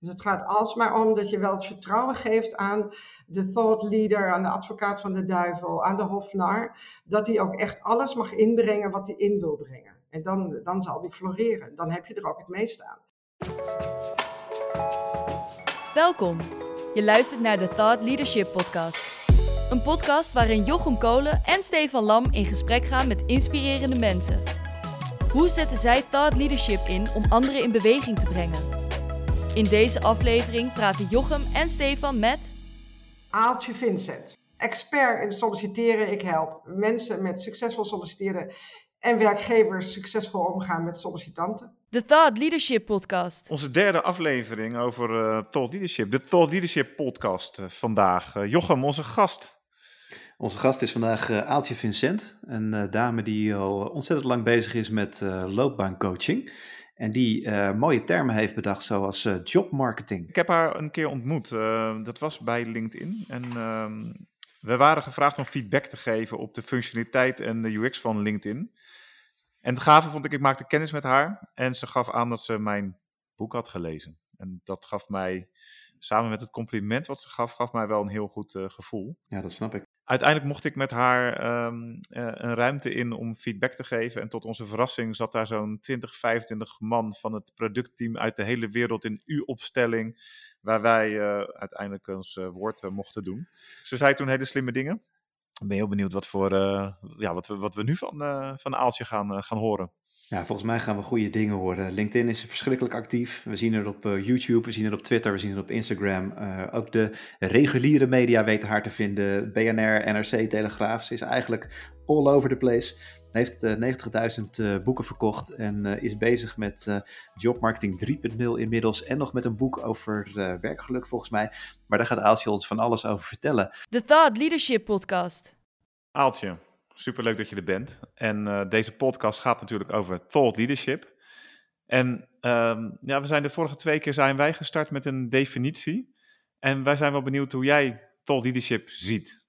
Dus het gaat alsmaar om dat je wel het vertrouwen geeft aan de thought leader, aan de advocaat van de duivel, aan de hofnar, dat hij ook echt alles mag inbrengen wat hij in wil brengen. En dan, dan zal die floreren. Dan heb je er ook het meest aan. Welkom. Je luistert naar de Thought Leadership Podcast. Een podcast waarin Jochem Kolen en Stefan Lam in gesprek gaan met inspirerende mensen. Hoe zetten zij thought leadership in om anderen in beweging te brengen? In deze aflevering praten Jochem en Stefan met... Aaltje Vincent, expert in solliciteren. Ik help mensen met succesvol solliciteren en werkgevers succesvol omgaan met sollicitanten. De Thought Leadership Podcast. Onze derde aflevering over uh, Thought Leadership. De Thought Leadership Podcast uh, vandaag. Uh, Jochem, onze gast. Onze gast is vandaag Aaltje Vincent, een dame die al ontzettend lang bezig is met loopbaancoaching. En die mooie termen heeft bedacht, zoals jobmarketing. Ik heb haar een keer ontmoet. dat was bij LinkedIn. En ehm, we waren gevraagd om feedback te geven op de functionaliteit en de UX van LinkedIn. En het gave vond ik, ik maakte kennis met haar en ze gaf aan dat ze mijn boek had gelezen. En dat gaf mij, samen met het compliment wat ze gaf, gaf mij wel een heel goed uh, gevoel. Ja, dat snap ik. Uiteindelijk mocht ik met haar um, uh, een ruimte in om feedback te geven. En tot onze verrassing zat daar zo'n 20, 25 man van het productteam uit de hele wereld in U-opstelling. Waar wij uh, uiteindelijk ons woord mochten doen. Ze zei toen hele slimme dingen. Ik ben heel benieuwd wat, voor, ja, wat, we, wat we nu van, van Aaltje gaan, gaan horen. Ja, volgens mij gaan we goede dingen horen. LinkedIn is verschrikkelijk actief. We zien het op YouTube, we zien het op Twitter, we zien het op Instagram. ook de reguliere media weten haar te vinden. BNR, NRC, Telegraaf. Ze is eigenlijk all over the place. Heeft 90.000 boeken verkocht en is bezig met jobmarketing 3.0 inmiddels. En nog met een boek over werkgeluk volgens mij. Maar daar gaat Aaltje ons van alles over vertellen. De Thought Leadership Podcast. Aaltje, superleuk dat je er bent. En uh, deze podcast gaat natuurlijk over thought leadership. En um, ja, we zijn de vorige twee keer zijn wij gestart met een definitie. En wij zijn wel benieuwd hoe jij thought leadership ziet.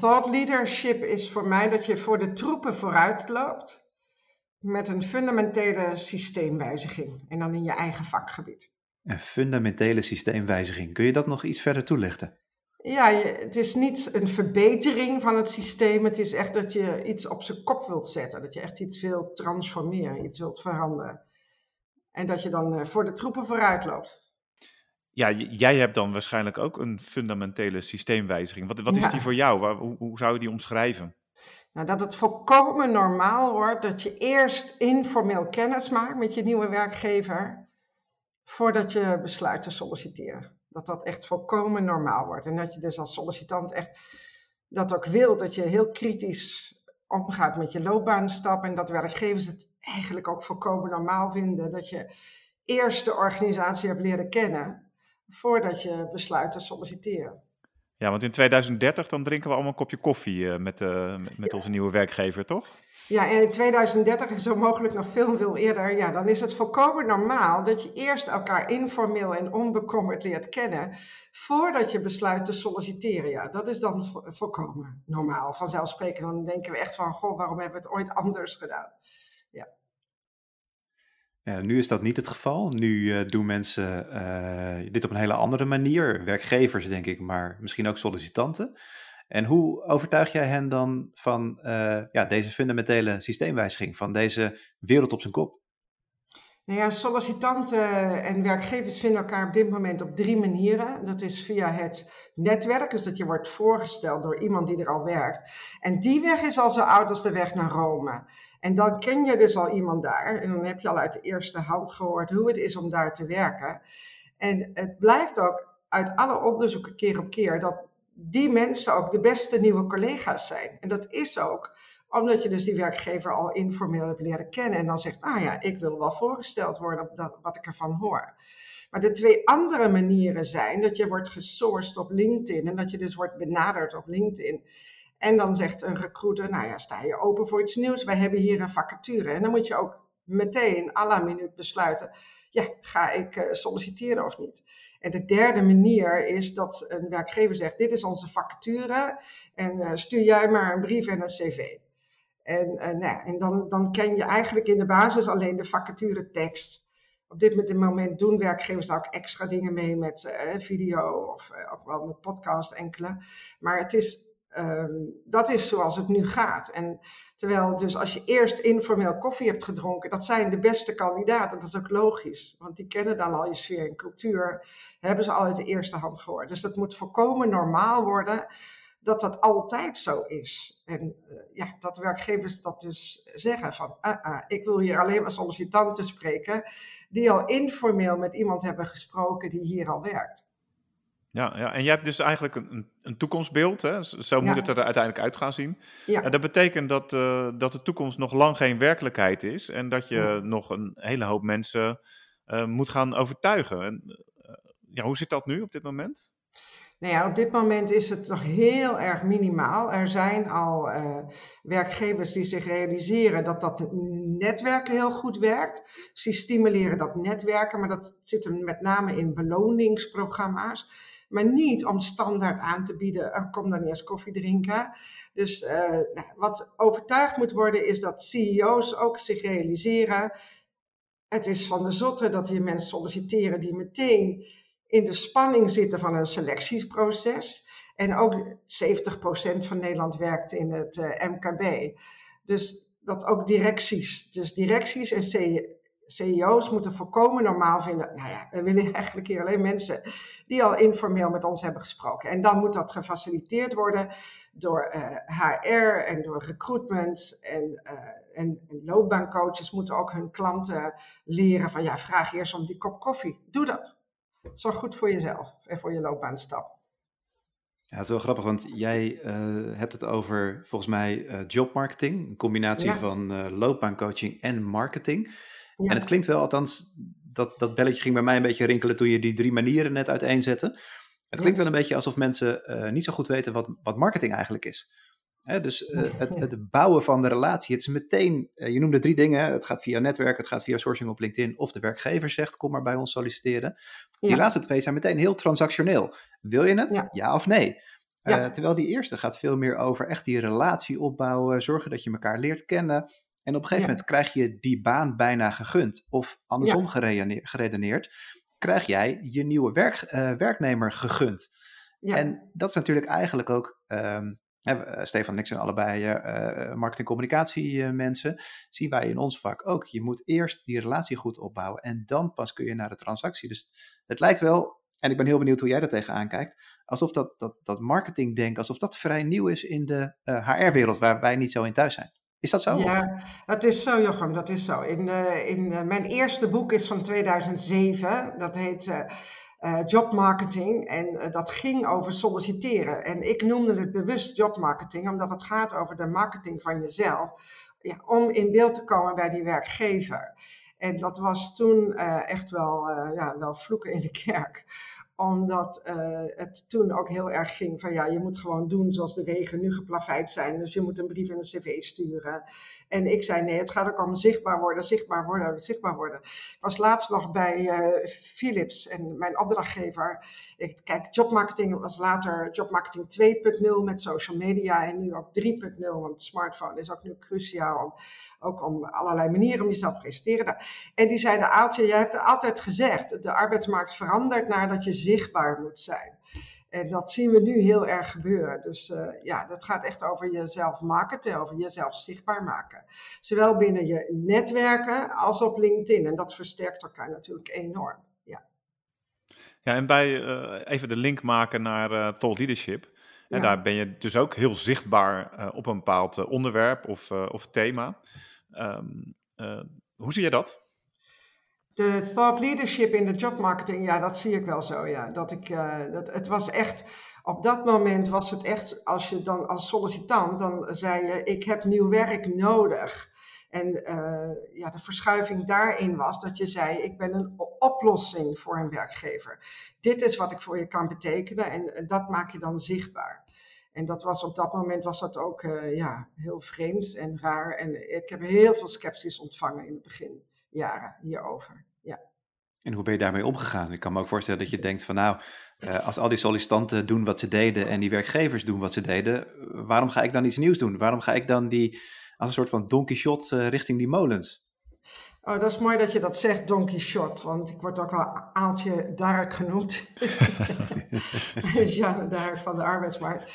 Thought leadership is voor mij dat je voor de troepen vooruit loopt met een fundamentele systeemwijziging en dan in je eigen vakgebied. Een fundamentele systeemwijziging. Kun je dat nog iets verder toelichten? Ja, het is niet een verbetering van het systeem. Het is echt dat je iets op zijn kop wilt zetten. Dat je echt iets wilt transformeren, iets wilt veranderen. En dat je dan eh, voor de troepen vooruit loopt. Ja, jij hebt dan waarschijnlijk ook een fundamentele systeemwijziging. Wat, wat is ja. die voor jou? Waar, hoe, hoe zou je die omschrijven? Nou, dat het volkomen normaal wordt dat je eerst informeel kennis maakt met je nieuwe werkgever. Voordat je besluit te solliciteren. Dat dat echt volkomen normaal wordt. En dat je dus als sollicitant echt dat ook wil. Dat je heel kritisch omgaat met je loopbaanstap. En dat werkgevers het eigenlijk ook volkomen normaal vinden. Dat je eerst de organisatie hebt leren kennen. Voordat je besluit te solliciteren. Ja, want in 2030 dan drinken we allemaal een kopje koffie uh, met, uh, met onze nieuwe werkgever, toch? Ja, en in 2030 en zo mogelijk nog veel, veel eerder, ja, dan is het volkomen normaal dat je eerst elkaar informeel en onbekommerd leert kennen voordat je besluit te solliciteren. Ja, dat is dan vo volkomen normaal. Vanzelfsprekend dan denken we echt van, goh, waarom hebben we het ooit anders gedaan? Nu is dat niet het geval. Nu uh, doen mensen uh, dit op een hele andere manier. Werkgevers, denk ik, maar misschien ook sollicitanten. En hoe overtuig jij hen dan van uh, ja, deze fundamentele systeemwijziging, van deze wereld op zijn kop? Nou ja, sollicitanten en werkgevers vinden elkaar op dit moment op drie manieren. Dat is via het netwerk, dus dat je wordt voorgesteld door iemand die er al werkt. En die weg is al zo oud als de weg naar Rome. En dan ken je dus al iemand daar. En dan heb je al uit de eerste hand gehoord hoe het is om daar te werken. En het blijkt ook uit alle onderzoeken keer op keer dat die mensen ook de beste nieuwe collega's zijn. En dat is ook omdat je dus die werkgever al informeel hebt leren kennen en dan zegt, nou ja, ik wil wel voorgesteld worden op dat, wat ik ervan hoor. Maar de twee andere manieren zijn dat je wordt gesourced op LinkedIn en dat je dus wordt benaderd op LinkedIn. En dan zegt een recruiter, nou ja, sta je open voor iets nieuws? Wij hebben hier een vacature. En dan moet je ook meteen à la minuut besluiten, ja, ga ik uh, solliciteren of niet? En de derde manier is dat een werkgever zegt, dit is onze vacature en uh, stuur jij maar een brief en een cv. En, uh, nou, en dan, dan ken je eigenlijk in de basis alleen de vacature tekst. op dit moment doen werkgevers ook extra dingen mee met video of wel met podcast enkele. Maar het is, um, dat is zoals het nu gaat. En terwijl dus als je eerst informeel koffie hebt gedronken, dat zijn de beste kandidaten. Dat is ook logisch, want die kennen dan al je sfeer en cultuur. Hebben ze al uit de eerste hand gehoord. Dus dat moet volkomen normaal worden dat dat altijd zo is. En uh, ja, dat werkgevers dat dus zeggen van, ah, ah, ik wil hier alleen maar sollicitanten spreken die al informeel met iemand hebben gesproken die hier al werkt. Ja, ja, en jij hebt dus eigenlijk een, een toekomstbeeld, hè? zo moet het er uiteindelijk uit gaan zien. Ja. En dat betekent dat, uh, dat de toekomst nog lang geen werkelijkheid is en dat je ja. nog een hele hoop mensen uh, moet gaan overtuigen. En, ja, hoe zit dat nu op dit moment? Nou ja, op dit moment is het nog heel erg minimaal. Er zijn al uh, werkgevers die zich realiseren dat dat netwerken heel goed werkt. Dus die stimuleren dat netwerken, maar dat zit hem met name in beloningsprogramma's. Maar niet om standaard aan te bieden, uh, kom dan eerst koffie drinken. Dus uh, nou, wat overtuigd moet worden is dat CEO's ook zich realiseren. Het is van de zotte dat hier mensen solliciteren die meteen in de spanning zitten van een selectieproces. En ook 70% van Nederland werkt in het eh, MKB. Dus dat ook directies, dus directies en CEO's moeten volkomen normaal vinden. Nou ja, we willen eigenlijk hier alleen mensen die al informeel met ons hebben gesproken. En dan moet dat gefaciliteerd worden door uh, eh, HR en door recruitment. En, uh, en, en loopbaancoaches moeten ook hun klanten leren van ja, vraag eerst om die kop koffie. Doe dat. Zorg goed voor jezelf en voor je loopbaanstap. Ja, het is wel grappig, want jij uh, hebt het over volgens mij jobmarketing, een combinatie ja. van loopbaancoaching en marketing. Ja. En het klinkt wel, althans, dat, dat belletje ging bij mij een beetje rinkelen toen je die drie manieren net uiteenzette. Het klinkt wel een beetje alsof mensen niet zo goed weten wat, wat marketing eigenlijk is. Hè, dus uh, het, het, bouwen van de relatie, het is meteen, uh, je noemde drie dingen, het gaat via netwerk, het gaat via sourcing op LinkedIn of de werkgever zegt kom maar bij ons solliciteren. Ja. Die laatste twee zijn meteen heel transactioneel. Wil je het? Ja, ja of nee? Terwijl die eerste gaat veel meer over echt die relatie opbouwen, zorgen dat je elkaar leert kennen. En op een gegeven moment krijg je die baan bijna gegund. Of andersom geredeneerd, krijg jij je nieuwe werk, werknemer gegund. En dat is natuurlijk eigenlijk ook um, He, Stefan en ik zijn allebei uh, marketing-communicatie mensen. Zien wij in ons vak ook. Je moet eerst die relatie goed opbouwen en dan pas kun je naar de transactie. Dus het lijkt wel, en ik ben heel benieuwd hoe jij daar tegenaan kijkt, alsof dat, dat, dat marketingdenken, alsof dat vrij nieuw is in de uh, HR-wereld waar wij niet zo in thuis zijn. Is dat zo? Ja, dat is zo, Jochem, dat is zo. In, uh, in uh, mijn eerste boek is van 2007. Dat heet uh, uh, jobmarketing. En dat ging over solliciteren. En ik noemde het bewust jobmarketing, omdat het gaat over de marketing van jezelf. Ja, om in beeld te komen bij die werkgever. En dat was toen echt wel, ja, wel vloeken in de kerk omdat uh, het toen ook heel erg ging van ja, je moet gewoon doen zoals de wegen nu geplaveid zijn. Dus je moet een brief en een cv sturen. En ik zei nee, het gaat ook om zichtbaar worden, zichtbaar worden, zichtbaar worden. Ik was laatst nog bij uh, Philips en mijn opdrachtgever. Ik, kijk, jobmarketing was later jobmarketing 2.0 met social media en nu ook 3.0. Want smartphone is ook nu cruciaal om, ook om allerlei manieren om jezelf te presenteren. En die zeiden, Aaltje, jij hebt altijd gezegd, de arbeidsmarkt verandert nadat je zichtbaar moet zijn. En dat zien we nu heel erg gebeuren. Dus uh, ja, dat gaat echt over jezelf marketen, over jezelf zichtbaar maken. Zowel binnen je netwerken als op LinkedIn. En dat versterkt elkaar natuurlijk enorm. Ja, ja en bij uh, even de link maken naar uh, Thought Leadership. En ja. daar ben je dus ook heel zichtbaar op een bepaald onderwerp of, of thema. Um, hoe zie je dat? De thought leadership in de jobmarketing, ja, dat zie ik wel zo, ja. Dat ik, uh, dat, het was echt, op dat moment was het echt, als je dan als sollicitant, dan zei je, ik heb nieuw werk nodig. En uh, ja, de verschuiving daarin was dat je zei, ik ben een oplossing voor een werkgever. Dit is wat ik voor je kan betekenen en dat maak je dan zichtbaar. En dat was op dat moment was dat ook uh, ja, heel vreemd en raar. En ik heb heel veel sceptisch ontvangen in het begin jaren hierover. Ja. En hoe ben je daarmee omgegaan? Ik kan me ook voorstellen dat je denkt van nou, uh, als al die sollicitanten doen wat ze deden en die werkgevers doen wat ze deden, waarom ga ik dan iets nieuws doen? Waarom ga ik dan die als een soort van Don Quixote uh, richting die molens? Oh, dat is mooi dat je dat zegt, Don Quixote, want ik word ook al Aaltje Dark genoemd. Jeanne Dark van de arbeidsmarkt.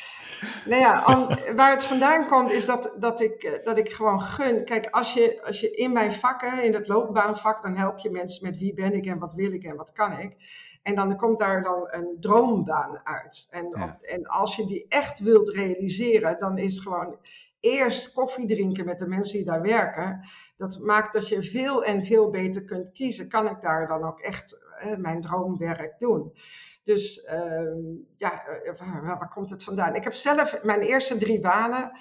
Nou ja, waar het vandaan komt is dat, dat, ik, eh, dat ik gewoon gun. Kijk, als je, als je in mijn vakken, in het loopbaanvak, dan help je mensen met wie ben ik en wat wil ik en wat kan ik. En dan komt daar dan een droombaan uit. En, en als je die echt wilt realiseren, dan is gewoon eerst koffie drinken met de mensen die daar werken. Dat maakt dat je veel en veel beter kunt kiezen. Kan ik daar dan ook echt uh, mijn droomwerk doen? Dus ehm, ja, eh, waar, waar, komt het vandaan? Ik heb zelf mijn eerste drie banen.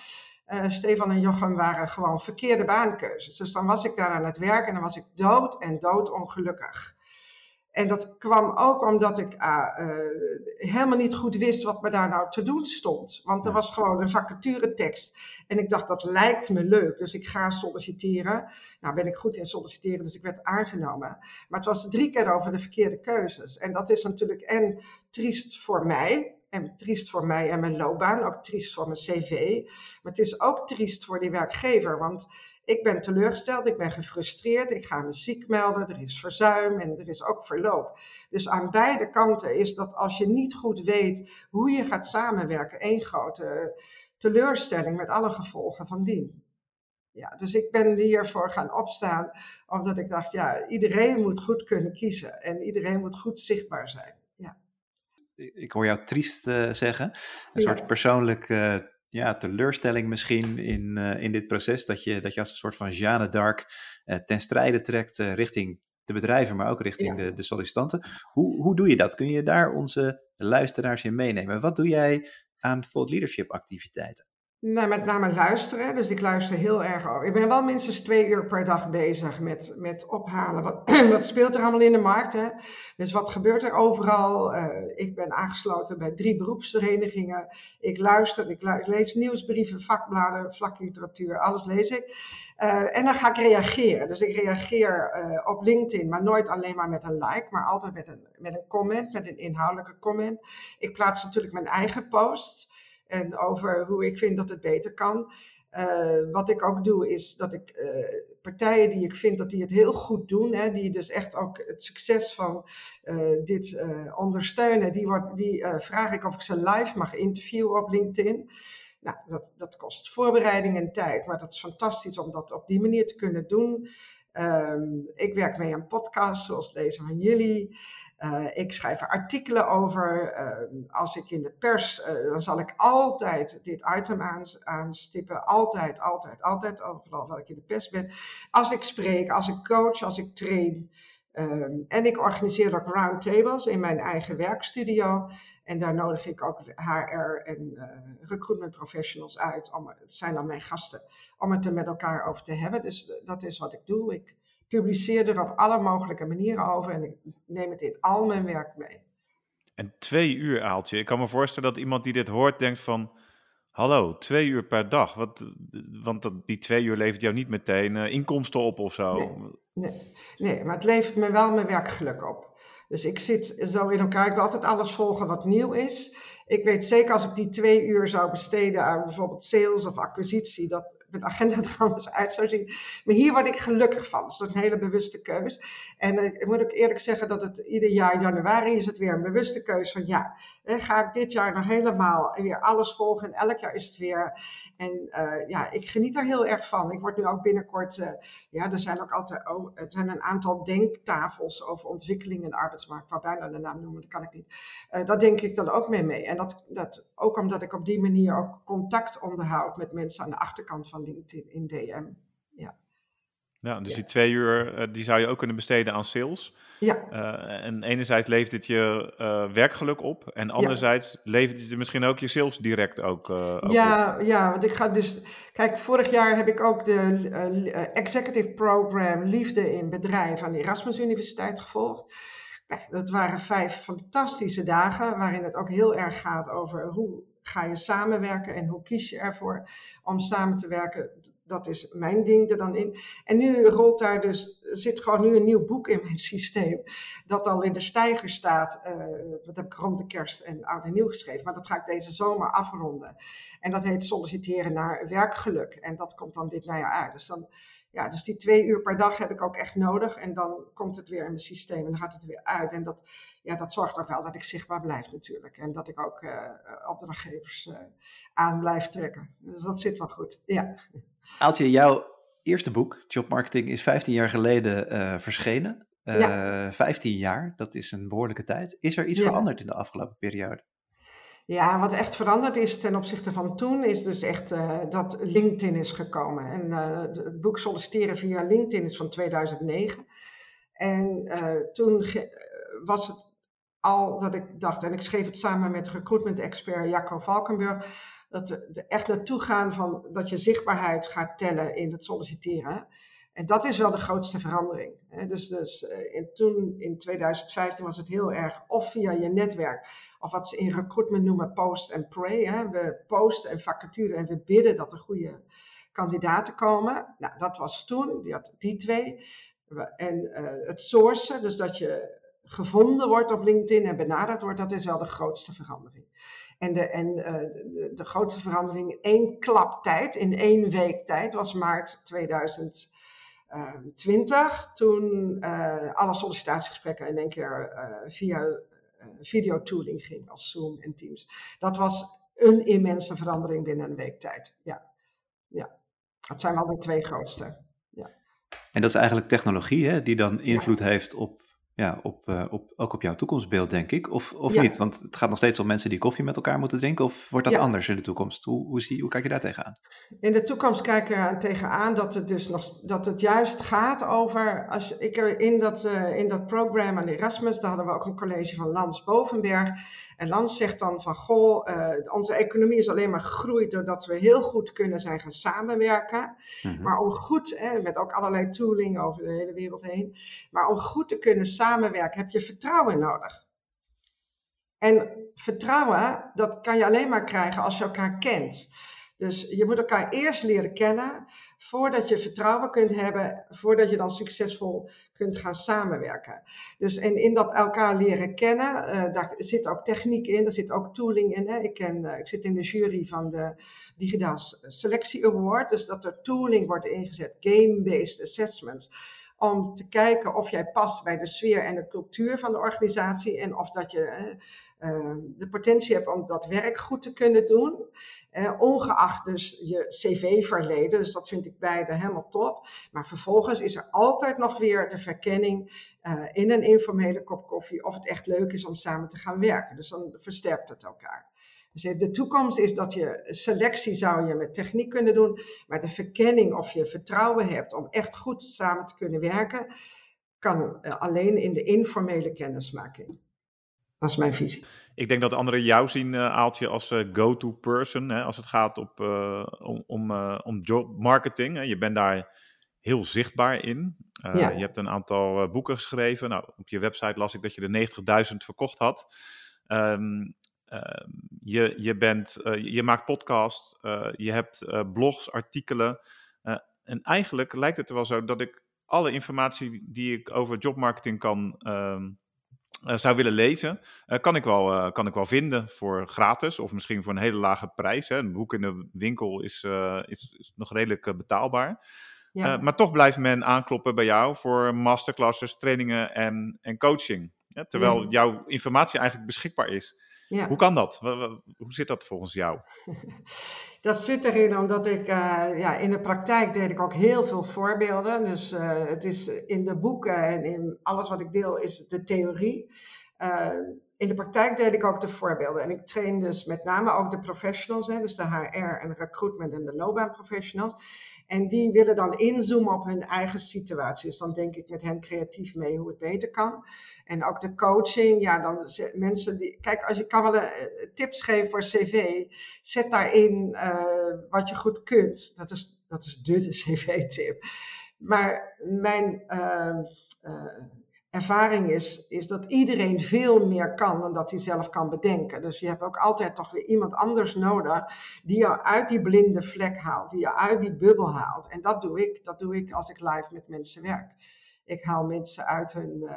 Uh, Stefan en Jochem waren gewoon verkeerde baankeuzes. Dus dan was ik daar aan het werk en dan was ik dood en dood ongelukkig. En dat kwam ook omdat ik uh, helemaal niet goed wist wat me daar nou te doen stond. Want er was gewoon een vacaturetekst. En ik dacht, dat lijkt me leuk. Dus ik ga solliciteren. Nou ben ik goed in solliciteren, dus ik werd aangenomen. Maar het was drie keer over de verkeerde keuzes. En dat is natuurlijk en triest voor mij. En triest voor mij en mijn loopbaan, ook triest voor mijn cv. Maar het is ook triest voor die werkgever, want ik ben teleurgesteld, ik ben gefrustreerd, ik ga me ziek melden, er is verzuim en er is ook verloop. Dus aan beide kanten is dat als je niet goed weet hoe je gaat samenwerken, één grote teleurstelling met alle gevolgen van dien. Ja, dus ik ben hiervoor gaan opstaan, omdat ik dacht, ja, iedereen moet goed kunnen kiezen en iedereen moet goed zichtbaar zijn. Ik hoor jou triest uh, zeggen, een soort persoonlijk uh, ja, teleurstelling misschien in, uh, in dit proces. Dat je, dat je als een soort van Jeanne d'Arc uh, ten strijde trekt richting de bedrijven, maar ook richting ja. de, de sollicitanten. Hoe, hoe doe je dat? Kun je daar onze luisteraars in meenemen? Wat doe jij aan thought leadership activiteiten? Nou, met name luisteren. Dus ik luister heel erg over. Ik ben wel minstens twee uur per dag bezig met, met ophalen. Wat, wat speelt er allemaal in de markt? Hè? Dus wat gebeurt er overal? Uh, ik ben aangesloten bij drie beroepsverenigingen. Ik luister, ik, lees nieuwsbrieven, vakbladen, vakliteratuur, alles lees ik. Uh, en dan ga ik reageren. Dus ik reageer uh, op LinkedIn, maar nooit alleen maar met een like, maar altijd met een, met een comment, met een inhoudelijke comment. Ik plaats natuurlijk mijn eigen post en over hoe ik vind dat het beter kan. Uh, wat ik ook doe is dat ik uh, partijen die ik vind dat die het heel goed doen, hè, die dus echt ook het succes van uh, dit ondersteunen, die, die vraag ik of ik ze live mag interviewen op LinkedIn. Nou, dat, dat kost voorbereiding en tijd, maar dat is fantastisch om dat op die manier te kunnen doen. Um, ik werk mee aan podcasts zoals deze van jullie. Uh, ik schrijf er artikelen over. Uh, als ik in de pers, uh, dan zal ik altijd dit item aan, aanstippen. Altijd, altijd, altijd. Vooral als ik in de pers ben. Als ik spreek, als ik coach, als ik train. Um, en ik organiseer ook roundtables in mijn eigen werkstudio. En daar nodig ik ook HR en recruitment professionals uit. Het zijn dan mijn gasten. Om het er met elkaar over te hebben. Dus dat is wat ik doe. Ik publiceer er op alle mogelijke manieren over en ik neem het in al mijn werk mee. En twee uur, Aaltje. Ik kan me voorstellen dat iemand die dit hoort denkt van... Hallo, twee uur per dag. Wat, want die twee uur levert jou niet meteen uh, inkomsten op of zo. Nee, nee, nee, maar het levert me wel mijn werkgeluk op. Dus ik zit zo in elkaar. Ik wil altijd alles volgen wat nieuw is. Ik weet zeker als ik die twee uur zou besteden aan bijvoorbeeld sales of acquisitie, dat mijn agenda anders uit zou zien. Maar hier word ik gelukkig van. Dat is een hele bewuste keus. En uh, ik moet ook eerlijk zeggen dat het ieder jaar januari is het weer een bewuste keus van ja, ga ik dit jaar nog helemaal weer alles volgen en elk jaar is het weer. En uh, ja, ik geniet er heel erg van. Ik word nu ook binnenkort, uh, ja, er zijn ook altijd, oh, er zijn een aantal denktafels over ontwikkeling in de arbeidsmarkt, waar bijna de naam noemen, dat kan ik niet. dat denk ik dan ook mee mee. En dat, dat ook omdat ik op die manier ook contact onderhoud met mensen aan de achterkant van van LinkedIn in DM. Ja. Ja, dus ja. die twee uur, uh, die zou je ook kunnen besteden aan sales. Ja. Uh, en enerzijds levert het je uh, werkgeluk op. En anderzijds ja. levert het je misschien ook je sales direct ook, ook ja, op. Ja, want ik ga dus... Kijk, vorig jaar heb ik ook de Executive Program Liefde in Bedrijf aan de Erasmus Universiteit gevolgd. Nou, dat waren vijf fantastische dagen, waarin het ook heel erg gaat over hoe ga je samenwerken en hoe kies je ervoor om samen te werken? Dat is mijn ding er dan in. En nu rolt daar dus, zit gewoon nu een nieuw boek in mijn systeem. Dat al in de stijger staat. Uh, dat heb ik rond de kerst en oud en nieuw geschreven. Maar dat ga ik deze zomer afronden. En dat heet solliciteren naar werkgeluk. En dat komt dan dit najaar uit. Dus dan ja, dus die twee uur per dag heb ik ook echt nodig. En dan komt het weer in mijn systeem en dan gaat het weer uit. En dat, ja, dat zorgt ook wel dat ik zichtbaar blijf natuurlijk. En dat ik ook uh, opdrachtgevers uh, aan blijf trekken. Dus dat zit wel goed, ja. Aaltje, jouw eerste boek, Job Marketing, is 15 jaar geleden uh, verschenen. Ja. 15 jaar, dat is een behoorlijke tijd. Is er iets ja. veranderd in de afgelopen periode? Ja, wat echt veranderd is ten opzichte van toen, is dus echt uh, dat LinkedIn is gekomen. En uh, het boek Solliciteren via LinkedIn is van 2009. En uh, toen was het al dat ik dacht, en ik schreef het samen met recruitment expert Jacco Valkenburg, dat we echt naartoe gaan van dat je zichtbaarheid gaat tellen in het solliciteren. En dat is wel de grootste verandering. Dus, dus eh, toen in 2015 was het heel erg of via je netwerk, of wat ze in recruitment noemen post and pray. Hè. We posten een vacature en we bidden dat er goede kandidaten komen. Nou, dat was toen, die, had die twee. En uh, het sourcen, dus dat je gevonden wordt op LinkedIn en benaderd wordt, dat is wel de grootste verandering. En de, en, uh, de, de, grootste verandering in één klap tijd, in één week tijd, was maart 2000. 20, toen uh, alle sollicitatiegesprekken in één keer uh, via uh, videotooling ging als Zoom en Teams. Dat was een immense verandering binnen een week tijd. Ja, ja. dat zijn wel de twee grootste. Ja. En dat is eigenlijk technologie hè, die dan invloed ja. heeft op ja, op, uh, op, ook op jouw toekomstbeeld, denk ik. Of, of ja. niet? Want het gaat nog steeds om mensen die koffie met elkaar moeten drinken. Of wordt dat ja. anders in de toekomst? Hoe, hoe, zie, hoe kijk je daar tegenaan? In de toekomst kijk ik er tegenaan dat het, dus nog, dat het juist gaat over. Als ik in dat, uh, in dat programma aan Erasmus, daar hadden we ook een college van Lans Bovenberg. En Lans zegt dan van: Goh, uh, onze economie is alleen maar gegroeid doordat we heel goed kunnen zijn gaan samenwerken. Mm-hmm. Maar om goed, met ook allerlei tooling over de hele wereld heen. Maar om goed te kunnen samenwerken heb je vertrouwen nodig. En vertrouwen, dat kan je alleen maar krijgen als je elkaar kent. Dus je moet elkaar eerst leren kennen voordat je vertrouwen kunt hebben, voordat je dan succesvol kunt gaan samenwerken. Dus en in dat elkaar leren kennen, uh, daar zit ook techniek in, daar zit ook tooling in. Hè. Ik, ken, uh, ik zit in de jury van de Digitaal Selectie Award, dus dat er tooling wordt ingezet, game-based assessments om te kijken of jij past bij de sfeer en de cultuur van de organisatie en of dat je uh, de potentie hebt om dat werk goed te kunnen doen. Uh, ongeacht dus je cv-verleden, dus dat vind ik beide helemaal top. Maar vervolgens is er altijd nog weer de verkenning in een informele kop koffie of het echt leuk is om samen te gaan werken. Dus dan versterkt het elkaar. Dus de toekomst is dat je selectie zou je met techniek kunnen doen, maar de verkenning of je vertrouwen hebt om echt goed samen te kunnen werken, kan alleen in de informele kennismaking. Dat is mijn visie. Ik denk dat anderen jou zien, uh, Aaltje, als uh, go-to person hè, als het gaat op, uh, om, om, om job marketing. Hè. Je bent daar heel zichtbaar in. Ja. Je hebt een aantal boeken geschreven. Nou, op je website las ik dat je er 90.000 verkocht had. Um, je, je, bent, uh, je maakt podcast, uh, je hebt blogs, artikelen. en eigenlijk lijkt het er wel zo dat ik alle informatie die ik over jobmarketing kan, ehm, zou willen lezen, kan, ik wel, kan ik wel vinden voor gratis of misschien voor een hele lage prijs. Hè. Een boek in de winkel is, is, is nog redelijk betaalbaar. Ja. maar toch blijft men aankloppen bij jou voor masterclasses, trainingen en, en coaching. terwijl ja. jouw informatie eigenlijk beschikbaar is. Ja. Hoe kan dat? Hoe zit dat volgens jou? Dat zit erin omdat ik uh, ja, in de praktijk deed ik ook heel veel voorbeelden. Dus uh, het is in de boeken en in alles wat ik deel is de theorie. Uh, in de praktijk deed ik ook de voorbeelden. En ik train dus met name ook de professionals, hè, dus de HR en recruitment en de loopbaanprofessionals. En die willen dan inzoomen op hun eigen situatie. Dus dan denk ik met hen creatief mee hoe het beter kan. En ook de coaching, ja, dan mensen die. Kijk, als je kan wel een, tips geven voor CV, zet daarin uh, wat je goed kunt. Dat is, dat is de, CV-tip. Maar mijn. Uh, uh, ervaring is, is dat iedereen veel meer kan dan dat hij zelf kan bedenken. Dus je hebt ook altijd toch weer iemand anders nodig die jou uit die blinde vlek haalt, die jou uit die bubbel haalt. En dat doe ik. Dat doe ik als ik live met mensen werk. Ik haal mensen uit hun uh,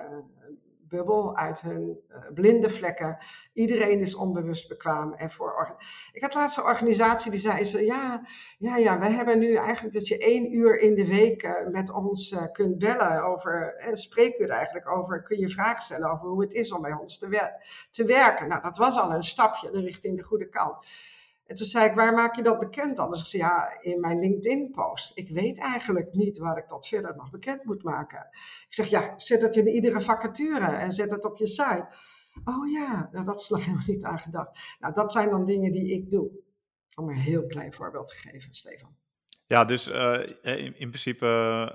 bubbel, uit hun uh, blinde vlekken. Iedereen is onbewust bekwaam. En voor ik had laatst een organisatie die zei: ze, ja, ja, ja, we hebben nu eigenlijk dat je één uur in de week uh, met ons uh, kunt bellen over, een spreekuur eigenlijk over, kun je vragen stellen over hoe het is om bij ons te, te werken. Nou, dat was al een stapje richting de goede kant. En toen zei ik, waar maak je dat bekend dan? Dus ik zei, ja, in mijn LinkedIn-post. Ik weet eigenlijk niet waar ik dat verder nog bekend moet maken. Ik zeg, ja, zet het in iedere vacature en zet het op je site. Oh ja, nou, dat is nog helemaal niet aan gedacht. Nou, dat zijn dan dingen die ik doe. Om een heel klein voorbeeld te geven, Stefan. Ja, dus uh, in, in, principe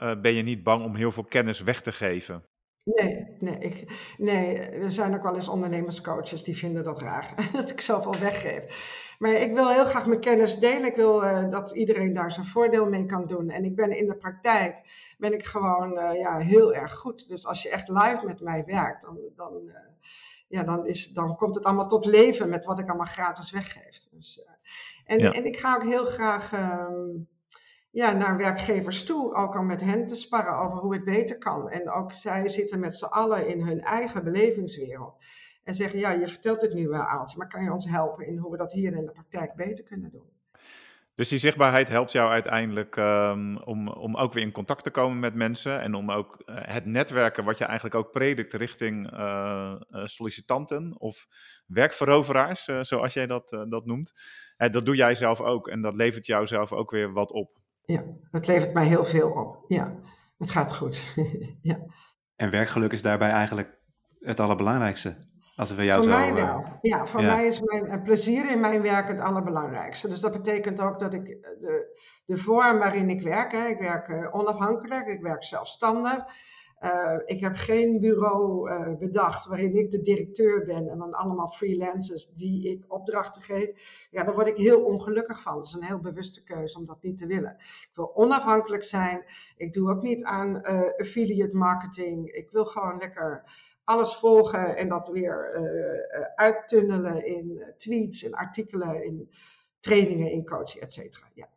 uh, ben je niet bang om heel veel kennis weg te geven. Nee, nee, ik, nee, er zijn ook wel eens ondernemerscoaches die vinden dat raar, dat ik zoveel weggeef. Maar ik wil heel graag mijn kennis delen. Ik wil uh, dat iedereen daar zijn voordeel mee kan doen. En ik ben in de praktijk, ben ik gewoon uh, ja, heel erg goed. Dus als je echt live met mij werkt, dan, dan, uh, ja, dan, is, dan komt het allemaal tot leven met wat ik allemaal gratis weggeef. Dus, en, ja. en ik ga ook heel graag... Um, ja, naar werkgevers toe, ook om met hen te sparren over hoe het beter kan. En ook zij zitten met z'n allen in hun eigen belevingswereld. En zeggen, ja, je vertelt het nu wel, Aaltje, maar kan je ons helpen in hoe we dat hier in de praktijk beter kunnen doen? Dus die zichtbaarheid helpt jou uiteindelijk um, om, om ook weer in contact te komen met mensen en om ook uh, het netwerken wat je eigenlijk ook predikt richting uh, uh, sollicitanten of werkveroveraars, zoals jij dat, dat noemt. dat doe jij zelf ook en dat levert jou zelf ook weer wat op. Ja, het levert mij heel veel op. Ja, het gaat goed. ja. En werkgeluk is daarbij eigenlijk het allerbelangrijkste. Als we jou voor zo, mij wel. Ja, voor ja. mij is mijn plezier in mijn werk het allerbelangrijkste. Dus dat betekent ook dat ik de, de vorm waarin ik werk, hè, ik werk uh, onafhankelijk, ik werk zelfstandig. Uh, ik heb geen bureau uh, bedacht waarin ik de directeur ben en dan allemaal freelancers die ik opdrachten geef. Ja, daar word ik heel ongelukkig van. Dat is een heel bewuste keuze om dat niet te willen. Ik wil onafhankelijk zijn. Ik doe ook niet aan affiliate marketing. Ik wil gewoon lekker alles volgen en dat weer uittunnelen in tweets, in artikelen, in trainingen, in coaching, et cetera. Ja.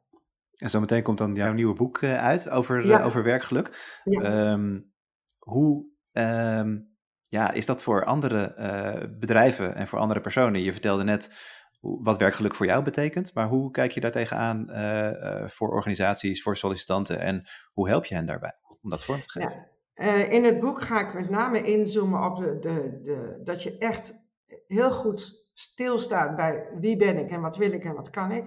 En zometeen komt dan jouw nieuwe boek uit over, ja. over werkgeluk. Ja. Um, hoe um, ja, is dat voor andere bedrijven en voor andere personen? Je vertelde net wat werkgeluk voor jou betekent, maar hoe kijk je daar tegenaan voor organisaties, voor sollicitanten en hoe help je hen daarbij om dat vorm te geven? Ja. Uh, in het boek ga ik met name inzoomen op de, de, de, dat je echt heel goed stilstaat bij wie ben ik en wat wil ik en wat kan ik.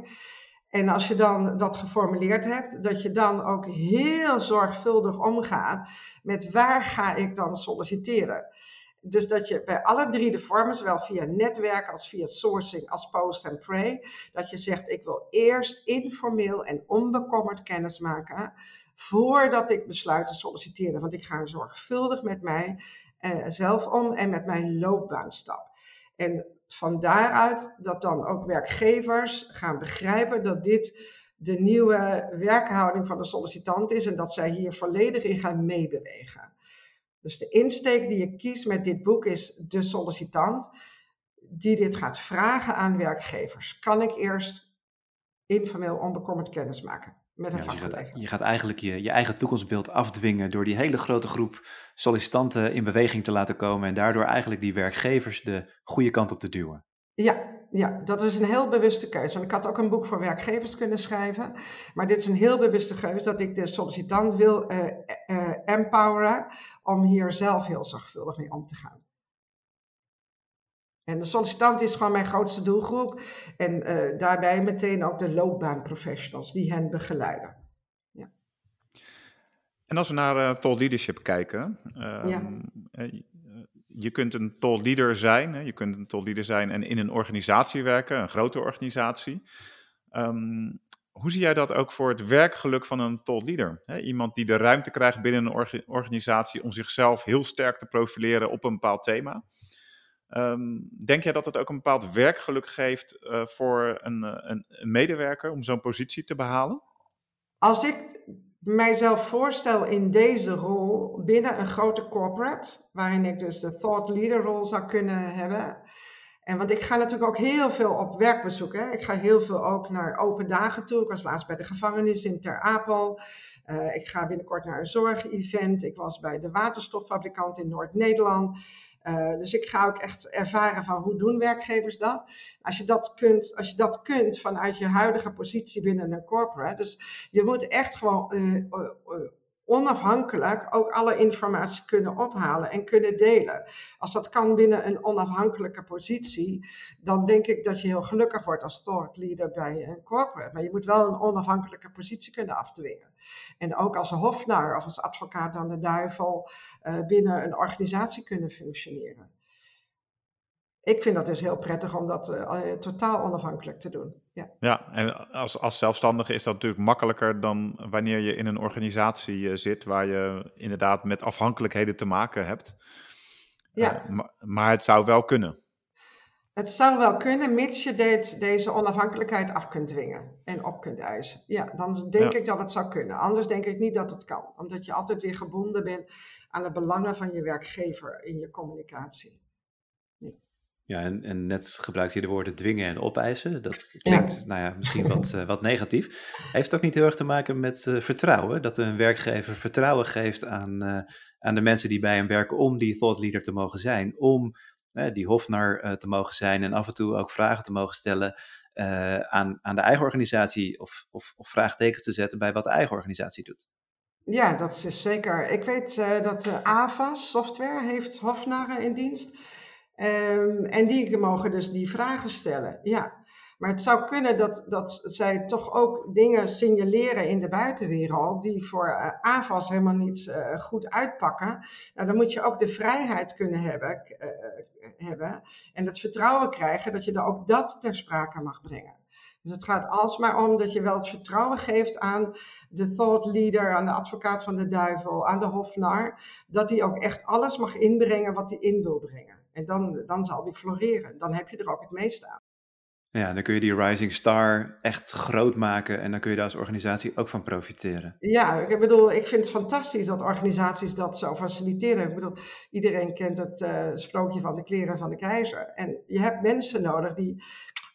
En als je dan dat geformuleerd hebt, dat je dan ook heel zorgvuldig omgaat met waar ga ik dan solliciteren. Dus dat je bij alle drie de vormen, zowel via netwerk als via sourcing als post en pray, dat je zegt ik wil eerst informeel en onbekommerd kennis maken voordat ik besluit te solliciteren. Want ik ga zorgvuldig met mijzelf uh, om en met mijn loopbaanstap. En van daaruit dat dan ook werkgevers gaan begrijpen dat dit de nieuwe werkhouding van de sollicitant is en dat zij hier volledig in gaan meebewegen. Dus de insteek die je kiest met dit boek is de sollicitant die dit gaat vragen aan werkgevers. Kan ik eerst informeel onbekommerd kennis maken? Met een ja, dus je, gaat, je gaat eigenlijk je, je eigen toekomstbeeld afdwingen door die hele grote groep sollicitanten in beweging te laten komen en daardoor eigenlijk die werkgevers de goede kant op te duwen. Ja, ja, dat is een heel bewuste keuze. Want ik had ook een boek voor werkgevers kunnen schrijven. Maar dit is een heel bewuste keuze dat ik de sollicitant wil uh, uh, empoweren om hier zelf heel zorgvuldig mee om te gaan. En de sollicitant is gewoon mijn grootste doelgroep. En uh, daarbij meteen ook de loopbaanprofessionals die hen begeleiden. Ja. En als we naar uh, thought leadership kijken. Um, ja. Je kunt een thought leader zijn. Hè, je kunt een thought leader zijn en in een organisatie werken, een grote organisatie. Um, hoe zie jij dat ook voor het werkgeluk van een thought leader? He, iemand die de ruimte krijgt binnen een orga organisatie om zichzelf heel sterk te profileren op een bepaald thema. Um, denk jij dat het ook een bepaald werkgeluk geeft uh, voor een, een, een, medewerker om zo'n positie te behalen? Als ik mijzelf voorstel in deze rol binnen een grote corporate, waarin ik dus de thought leader rol zou kunnen hebben. En want ik ga natuurlijk ook heel veel op werkbezoek. Hè. Ik ga heel veel ook naar open dagen toe. Ik was laatst bij de gevangenis in Ter Apel. Uh, ik ga binnenkort naar een zorgevent. Ik was bij de waterstoffabrikant in Noord-Nederland. Uh, dus ik ga ook echt ervaren van hoe doen werkgevers dat. Als je dat kunt, als je dat kunt vanuit je huidige positie binnen een corporate. Dus je moet echt gewoon uh, onafhankelijk ook alle informatie kunnen ophalen en kunnen delen. Als dat kan binnen een onafhankelijke positie, dan denk ik dat je heel gelukkig wordt als thought bij een corporate. Maar je moet wel een onafhankelijke positie kunnen afdwingen. En ook als hofnaar of als advocaat aan de duivel uh, binnen een organisatie kunnen functioneren ik vind dat dus heel prettig om dat uh, totaal onafhankelijk te doen. Ja, ja en als, als zelfstandige is dat natuurlijk makkelijker dan wanneer je in een organisatie uh, zit waar je inderdaad met afhankelijkheden te maken hebt. Ja. Uh, maar, maar, het zou wel kunnen. Het zou wel kunnen, mits je dit, deze onafhankelijkheid af kunt dwingen en op kunt eisen. Ja, dan denk ja. ik dat het zou kunnen. Anders denk ik niet dat het kan, omdat je altijd weer gebonden bent aan de belangen van je werkgever in je communicatie. Ja, en, en net gebruikt je de woorden dwingen en opeisen. Dat klinkt, ja. nou ja, misschien wat, uh, wat negatief. Heeft het ook niet heel erg te maken met uh, vertrouwen? Dat een werkgever vertrouwen geeft aan, uh, aan de mensen die bij hem werken om die thought leader te mogen zijn. Om die hofnar te mogen zijn en af en toe ook vragen te mogen stellen aan, aan de eigen organisatie. Of, of, of vraagtekens te zetten bij wat de eigen organisatie doet. Ja, dat is zeker. Ik weet dat AVAS Software heeft hofnaren in dienst Um, en die mogen dus die vragen stellen. Ja. Maar het zou kunnen dat, dat zij toch ook dingen signaleren in de buitenwereld die voor uh, AVAS helemaal niet uh, goed uitpakken. Nou, dan moet je ook de vrijheid kunnen hebben, uh, hebben en het vertrouwen krijgen dat je dan ook dat ter sprake mag brengen. Dus het gaat alsmaar om dat je wel het vertrouwen geeft aan de thought leader, aan de advocaat van de duivel, aan de hofnar, dat hij ook echt alles mag inbrengen wat hij in wil brengen. En dan, dan zal die floreren. Dan heb je er ook het meeste aan. Ja, dan kun je die Rising Star echt groot maken en dan kun je daar als organisatie ook van profiteren. Ja, ik bedoel, ik vind het fantastisch dat organisaties dat zo faciliteren. Ik bedoel, iedereen kent het uh, sprookje van de kleren van de keizer. En je hebt mensen nodig die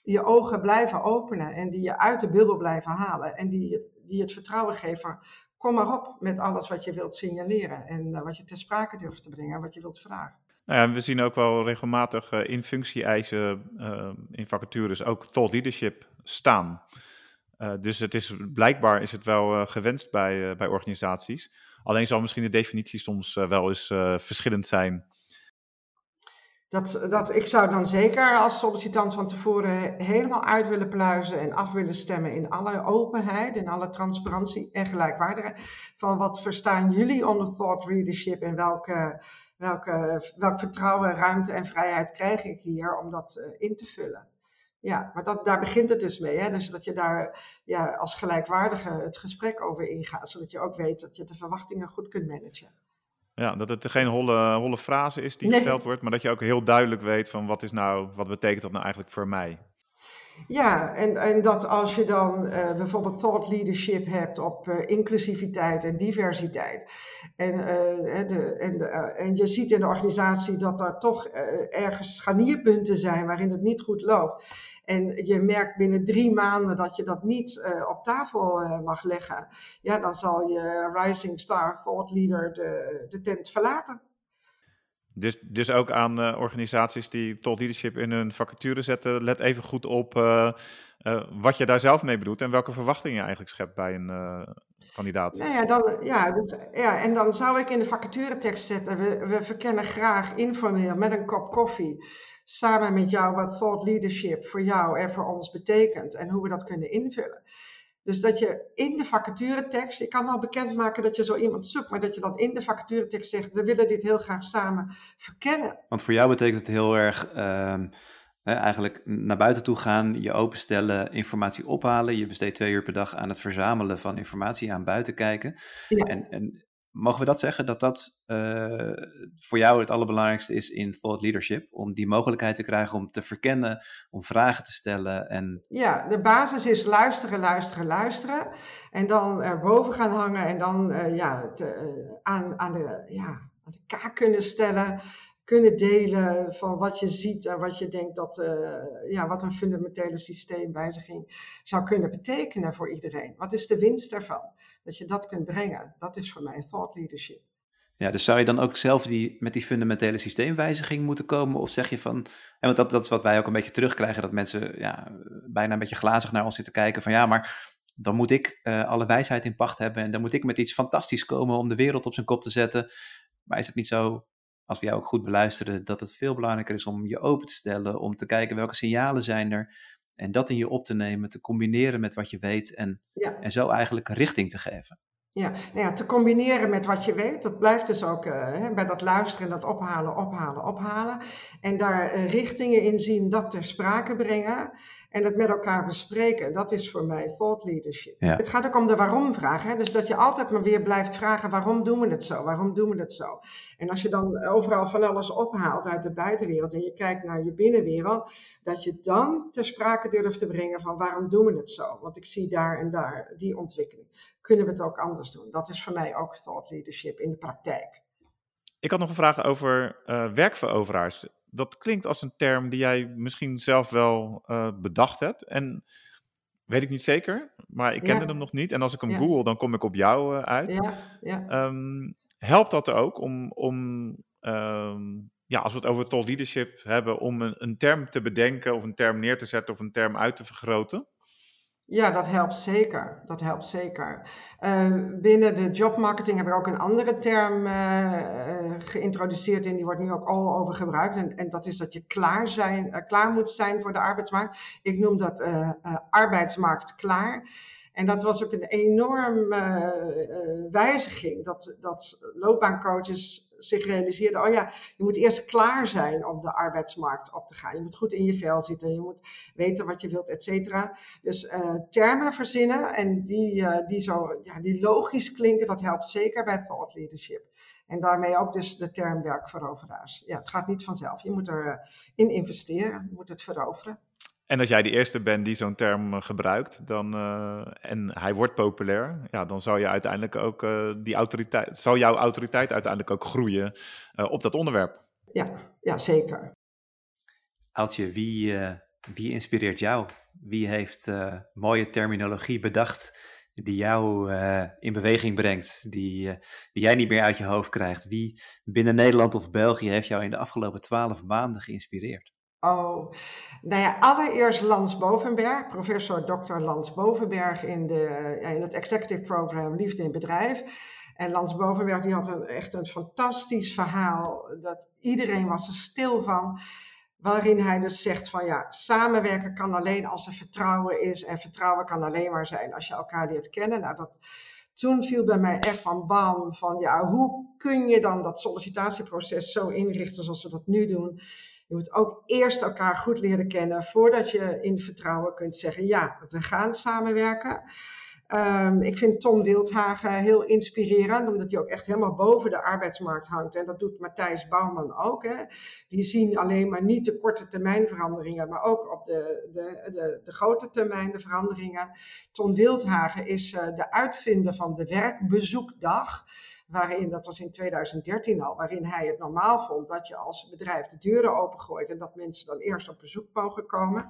je ogen blijven openen en die je uit de bubbel blijven halen en die, die het vertrouwen geven. Kom maar op met alles wat je wilt signaleren en uh, wat je ter sprake durft te brengen, wat je wilt vragen. Nou ja, we zien ook wel regelmatig uh, in functie-eisen uh, in vacatures ook thought leadership staan. Uh, dus het is, blijkbaar is het wel gewenst bij, bij organisaties. Alleen zal misschien de definitie soms wel eens verschillend zijn. Dat, dat, ik zou dan zeker als sollicitant van tevoren helemaal uit willen pluizen en af willen stemmen in alle openheid, in alle transparantie en gelijkwaardigheid. Van wat verstaan jullie onder thought leadership en welke welke, welk vertrouwen, ruimte en vrijheid krijg ik hier om dat uh, in te vullen. Ja, maar dat, daar begint het dus mee. Hè? Dus dat je daar ja, als gelijkwaardige het gesprek over ingaat, zodat je ook weet dat je de verwachtingen goed kunt managen. Ja, dat het geen holle, holle frase is die nee. gesteld wordt, maar dat je ook heel duidelijk weet van wat is nou, wat betekent dat nou eigenlijk voor mij? Ja, en, en dat als je dan uh, bijvoorbeeld thought leadership hebt op uh, inclusiviteit en diversiteit. En, uh, de, en, en je ziet in de organisatie dat er toch ergens scharnierpunten zijn waarin het niet goed loopt. En je merkt binnen drie maanden dat je dat niet op tafel mag leggen. Ja, dan zal je Rising Star Thought Leader de, de tent verlaten. Dus, dus ook aan uh, organisaties die thought leadership in hun vacature zetten, let even goed op wat je daar zelf mee bedoelt en welke verwachtingen je eigenlijk schept bij een kandidaat. Nou ja, dan, ja, dus, ja, en dan zou ik in de vacaturetekst zetten, we, we verkennen graag informeel met een kop koffie samen met jou wat thought leadership voor jou en voor ons betekent en hoe we dat kunnen invullen. Dus dat je in de vacaturetekst, je kan wel bekendmaken dat je zo iemand zoekt, maar dat je dan in de vacaturetekst zegt, we willen dit heel graag samen verkennen. Want voor jou betekent het heel erg eigenlijk naar buiten toe gaan, je openstellen, informatie ophalen. Je besteedt twee uur per dag aan het verzamelen van informatie, aan buiten kijken. Ja. En, en mogen we dat zeggen, dat dat uh, voor jou het allerbelangrijkste is in thought leadership? Om die mogelijkheid te krijgen om te verkennen, om vragen te stellen en... Ja, de basis is luisteren, luisteren, luisteren. En dan erboven gaan hangen en dan uh, ja, te, uh, aan, aan, de, ja, aan de kaak kunnen stellen kunnen delen van wat je ziet en wat je denkt dat, uh, ja, wat een fundamentele systeemwijziging zou kunnen betekenen voor iedereen. Wat is de winst daarvan? Dat je dat kunt brengen. Dat is voor mij thought leadership. Ja, dus zou je dan ook zelf die, met die fundamentele systeemwijziging moeten komen? Of zeg je van, en want dat, dat is wat wij ook een beetje terugkrijgen, dat mensen ja, bijna een beetje glazig naar ons zitten kijken van ja, maar dan moet ik uh, alle wijsheid in pacht hebben en dan moet ik met iets fantastisch komen om de wereld op zijn kop te zetten. Maar is het niet zo als we jou ook goed beluisteren, dat het veel belangrijker is om je open te stellen, om te kijken welke signalen zijn er en dat in je op te nemen, te combineren met wat je weet en, en zo eigenlijk richting te geven. Ja, nou ja, te combineren met wat je weet, dat blijft dus ook uh, bij dat luisteren, dat ophalen, ophalen, ophalen. En daar uh, richtingen in zien, dat ter sprake brengen en het met elkaar bespreken. Dat is voor mij thought leadership. Ja. Het gaat ook om de waarom-vraag. Hè? Dus dat je altijd maar weer blijft vragen: waarom doen we het zo? Waarom doen we het zo? En als je dan overal van alles ophaalt uit de buitenwereld en je kijkt naar je binnenwereld, dat je dan ter sprake durft te brengen van waarom doen we het zo? Want ik zie daar en daar die ontwikkeling. Kunnen we het ook anders doen? Dat is voor mij ook thought leadership in de praktijk. Ik had nog een vraag over uh, werkveroveraars dat klinkt als een term die jij misschien zelf wel uh, bedacht hebt. En weet ik niet zeker, maar ik kende hem nog niet. En als ik hem ja. google, dan kom ik op jou uh, uit. Ja. Um, helpt dat ook om, om um, ja, als we het over thought leadership hebben, om een, een term te bedenken of een term neer te zetten of een term uit te vergroten? Ja, dat helpt zeker. Dat helpt zeker. Uh, binnen de jobmarketing heb ik ook een andere term uh, geïntroduceerd en die wordt nu ook al over gebruikt. En, en dat is dat je klaar, zijn, klaar moet zijn voor de arbeidsmarkt. Ik noem dat arbeidsmarkt klaar. En dat was ook een enorme wijziging. Dat, dat loopbaancoaches zich realiseerde, oh ja, je moet eerst klaar zijn om de arbeidsmarkt op te gaan. Je moet goed in je vel zitten, je moet weten wat je wilt, et cetera. Dus uh, termen verzinnen en die, uh, die, zo, ja, die logisch klinken, dat helpt zeker bij thought leadership. En daarmee ook dus de term werkveroveraars. Ja, het gaat niet vanzelf. Je moet erin in investeren, je moet het veroveren. En als jij de eerste bent die zo'n term eh, gebruikt, dan, uh, en hij wordt populair, ja, dan zou je uiteindelijk ook uh, die autoriteit, zou jouw autoriteit uiteindelijk ook groeien uh, op dat onderwerp. Ja, ja zeker. Aaltje, wie, wie inspireert jou? Wie heeft mooie terminologie bedacht die jou in beweging brengt, die, die jij niet meer uit je hoofd krijgt? Wie binnen Nederland of België heeft jou in de afgelopen twaalf maanden geïnspireerd? Oh, nou ja, allereerst Lans Bovenberg, professor Dr. Lans Bovenberg in, de, ja, in het executive program Liefde in Bedrijf. En Lans Bovenberg die had een, echt een fantastisch verhaal, dat iedereen was er stil van. Waarin hij dus zegt van ja, samenwerken kan alleen als er vertrouwen is. En vertrouwen kan alleen maar zijn als je elkaar leert kennen. Nou, dat, toen viel bij mij echt van bam, van ja, hoe kun je dan dat sollicitatieproces zo inrichten zoals we dat nu doen? Je moet ook eerst elkaar goed leren kennen voordat je in vertrouwen kunt zeggen: ja, we gaan samenwerken. Um, ik vind Tom Wildhagen heel inspirerend, omdat hij ook echt helemaal boven de arbeidsmarkt hangt. En dat doet Matthijs Bouwman ook. Hè. Die zien alleen maar niet de korte termijn veranderingen, maar ook op de, de, de, de grote termijn de veranderingen. Tom Wildhagen is uh, de uitvinder van de werkbezoekdag waarin, dat was in 2013 al, waarin hij het normaal vond dat je als bedrijf de deuren opengooit en dat mensen dan eerst op bezoek mogen komen.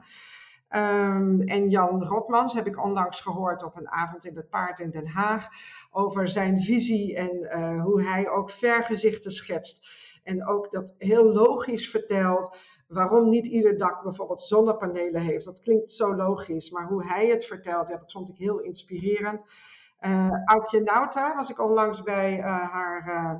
Um, en Jan Rotmans heb ik onlangs gehoord op een avond in het Paard in Den Haag over zijn visie en uh, hoe hij ook vergezichten schetst. En ook dat heel logisch vertelt waarom niet ieder dak bijvoorbeeld zonnepanelen heeft. Dat klinkt zo logisch, maar hoe hij het vertelt, dat vond ik heel inspirerend. Uh, Aukje Nauta was ik onlangs bij uh, haar uh,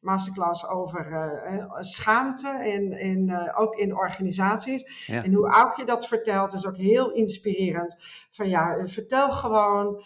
masterclass over schaamte, in, in, ook in organisaties. Ja. En hoe Aukje dat vertelt is ook heel inspirerend. Van ja, vertel gewoon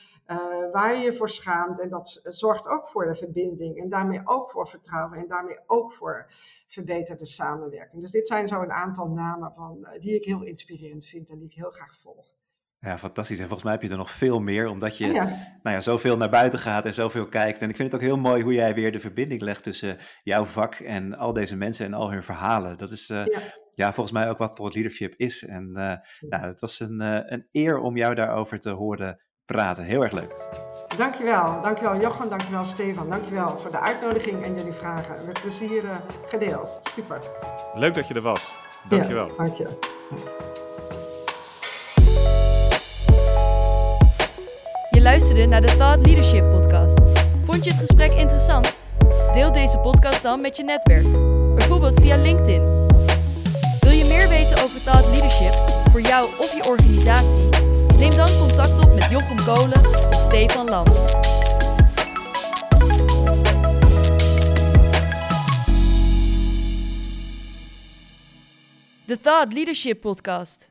waar je je voor schaamt. En dat zorgt ook voor de verbinding. En daarmee ook voor vertrouwen. En daarmee ook voor verbeterde samenwerking. Dus dit zijn zo een aantal namen van, die ik heel inspirerend vind en die ik heel graag volg. Ja, fantastisch. En volgens mij heb je er nog veel meer, omdat je Ja, nou ja, zoveel naar buiten gaat en zoveel kijkt. En ik vind het ook heel mooi hoe jij weer de verbinding legt tussen jouw vak en al deze mensen en al hun verhalen. Dat is eh, ja. ja, volgens mij ook wat thought leadership is. En eh, nou, het was een, eh, een eer om jou daarover te horen praten. Heel erg leuk. Dankjewel. Dankjewel Jochem, dankjewel Stefan. Dankjewel voor de uitnodiging en jullie vragen. Met plezier gedeeld. Super. Leuk dat je er was. Dankjewel. Ja, dank je. Luisterde naar de Thought Leadership Podcast. Vond je het gesprek interessant? Deel deze podcast dan met je netwerk, bijvoorbeeld via LinkedIn. Wil je meer weten over Thought Leadership voor jou of je organisatie? Neem dan contact op met Jochem Kolen of Stefan Lam. De Thought Leadership Podcast.